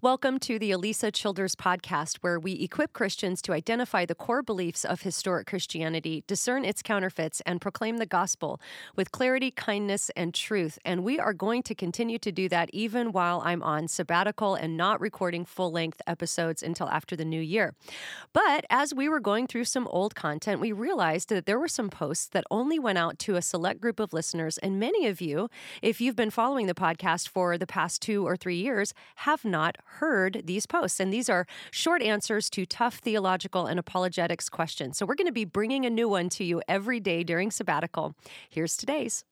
Welcome to the Alisa Childers podcast, where we equip Christians to identify the core beliefs of historic Christianity, discern its counterfeits, and proclaim the gospel with clarity, kindness, and truth. And we are going to continue to do that even while I'm on sabbatical and not recording full length episodes until after the new year. But as we were going through some old content, we realized that there were some posts that only went out to a select group of listeners. And many of you, if you've been following the podcast for the past two or three years, have not heard these posts. And these are short answers to tough theological and apologetics questions. So we're going to be bringing a new one to you every day during sabbatical. Here's today's.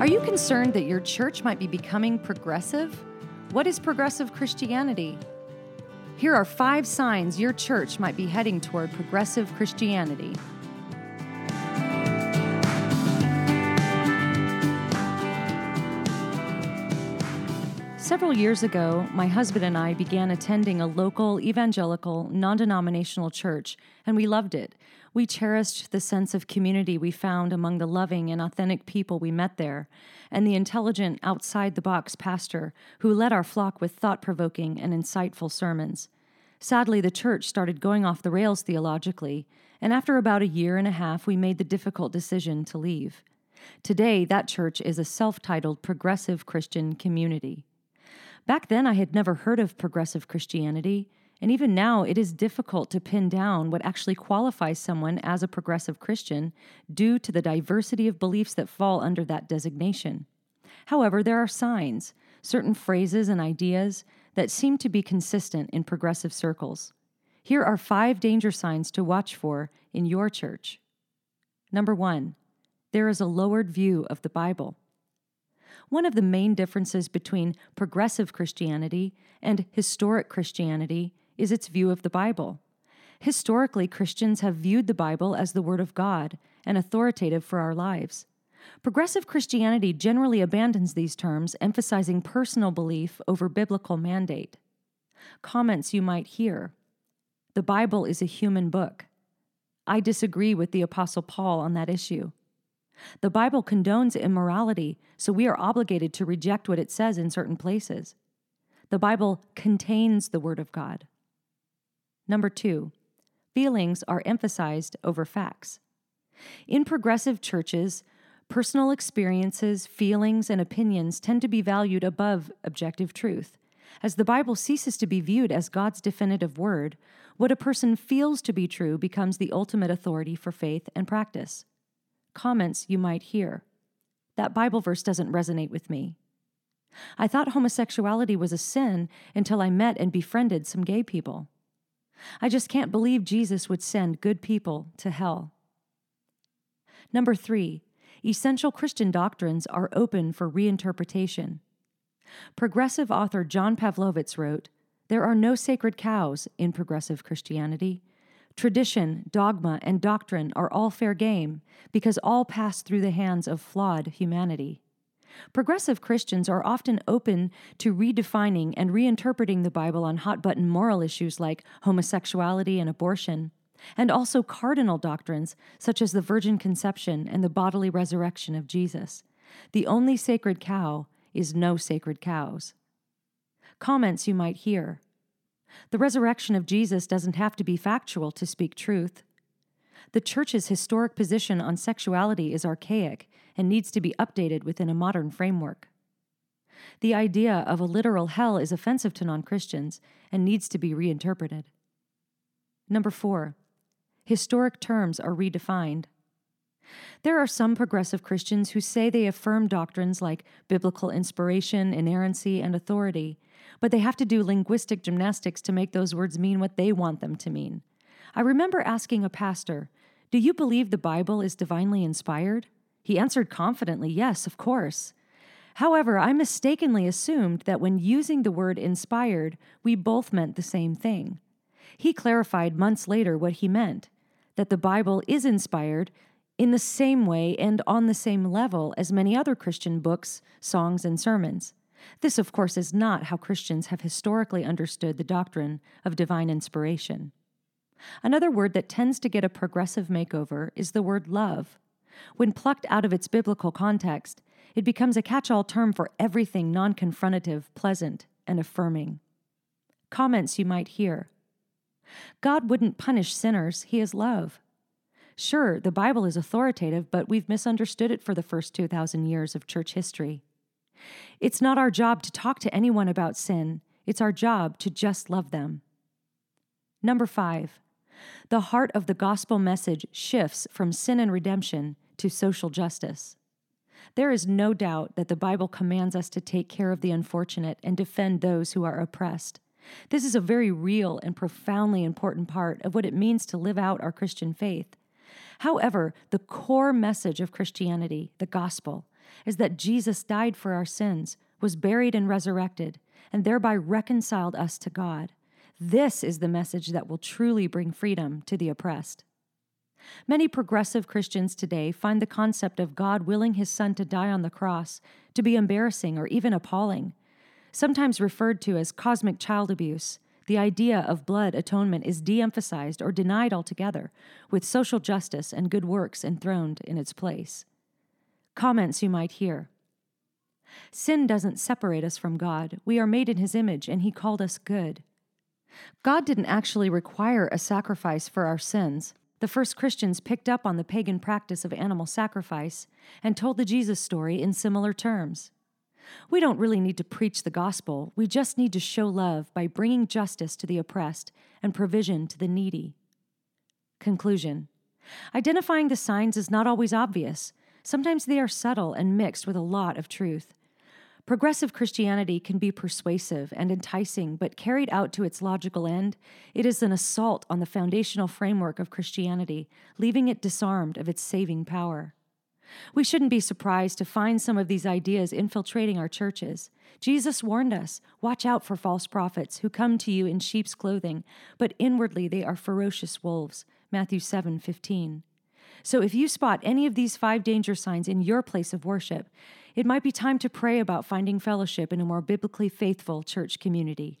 Are you concerned that your church might be becoming progressive? What is progressive Christianity? Here are five signs your church might be heading toward progressive Christianity. Several years ago, my husband and I began attending a local evangelical, non denominational church, and we loved it. We cherished the sense of community we found among the loving and authentic people we met there, and the intelligent, outside the box pastor who led our flock with thought provoking and insightful sermons. Sadly, the church started going off the rails theologically, and after about a year and a half, we made the difficult decision to leave. Today, that church is a self titled progressive Christian community. Back then, I had never heard of progressive Christianity, and even now, it is difficult to pin down what actually qualifies someone as a progressive Christian due to the diversity of beliefs that fall under that designation. However, there are signs, certain phrases and ideas that seem to be consistent in progressive circles. Here are five danger signs to watch for in your church. Number one, there is a lowered view of the Bible. One of the main differences between progressive Christianity and historic Christianity is its view of the Bible. Historically, Christians have viewed the Bible as the Word of God and authoritative for our lives. Progressive Christianity generally abandons these terms, emphasizing personal belief over biblical mandate. Comments you might hear The Bible is a human book. I disagree with the Apostle Paul on that issue. The Bible condones immorality, so we are obligated to reject what it says in certain places. The Bible contains the Word of God. Number two, feelings are emphasized over facts. In progressive churches, personal experiences, feelings, and opinions tend to be valued above objective truth. As the Bible ceases to be viewed as God's definitive word, what a person feels to be true becomes the ultimate authority for faith and practice comments you might hear. That Bible verse doesn't resonate with me. I thought homosexuality was a sin until I met and befriended some gay people. I just can't believe Jesus would send good people to hell. Number three, essential Christian doctrines are open for reinterpretation. Progressive author John Pavlovitz wrote There are no sacred cows in progressive Christianity. Tradition, dogma, and doctrine are all fair game because all pass through the hands of flawed humanity. Progressive Christians are often open to redefining and reinterpreting the Bible on hot button moral issues like homosexuality and abortion, and also cardinal doctrines such as the virgin conception and the bodily resurrection of Jesus. The only sacred cow is no sacred cows. Comments you might hear. The resurrection of Jesus doesn't have to be factual to speak truth. The church's historic position on sexuality is archaic and needs to be updated within a modern framework. The idea of a literal hell is offensive to non Christians and needs to be reinterpreted. Number four, historic terms are redefined. There are some progressive Christians who say they affirm doctrines like biblical inspiration, inerrancy, and authority, but they have to do linguistic gymnastics to make those words mean what they want them to mean. I remember asking a pastor, Do you believe the Bible is divinely inspired? He answered confidently, Yes, of course. However, I mistakenly assumed that when using the word inspired, we both meant the same thing. He clarified months later what he meant that the Bible is inspired in the same way and on the same level as many other Christian books, songs, and sermons. This, of course, is not how Christians have historically understood the doctrine of divine inspiration. Another word that tends to get a progressive makeover is the word love. When plucked out of its biblical context, it becomes a catch all term for everything non confrontative, pleasant, and affirming. Comments you might hear God wouldn't punish sinners, He is love. Sure, the Bible is authoritative, but we've misunderstood it for the first 2,000 years of church history. It's not our job to talk to anyone about sin, it's our job to just love them. Number five, the heart of the gospel message shifts from sin and redemption to social justice. There is no doubt that the Bible commands us to take care of the unfortunate and defend those who are oppressed. This is a very real and profoundly important part of what it means to live out our Christian faith. However, the core message of Christianity, the gospel, is that Jesus died for our sins, was buried and resurrected, and thereby reconciled us to God. This is the message that will truly bring freedom to the oppressed. Many progressive Christians today find the concept of God willing his son to die on the cross to be embarrassing or even appalling. Sometimes referred to as cosmic child abuse, the idea of blood atonement is de emphasized or denied altogether, with social justice and good works enthroned in its place. Comments you might hear Sin doesn't separate us from God. We are made in His image, and He called us good. God didn't actually require a sacrifice for our sins. The first Christians picked up on the pagan practice of animal sacrifice and told the Jesus story in similar terms. We don't really need to preach the gospel, we just need to show love by bringing justice to the oppressed and provision to the needy. Conclusion Identifying the signs is not always obvious. Sometimes they are subtle and mixed with a lot of truth. Progressive Christianity can be persuasive and enticing, but carried out to its logical end, it is an assault on the foundational framework of Christianity, leaving it disarmed of its saving power. We shouldn't be surprised to find some of these ideas infiltrating our churches. Jesus warned us watch out for false prophets who come to you in sheep's clothing, but inwardly they are ferocious wolves. Matthew 7 15. So if you spot any of these five danger signs in your place of worship, it might be time to pray about finding fellowship in a more biblically faithful church community.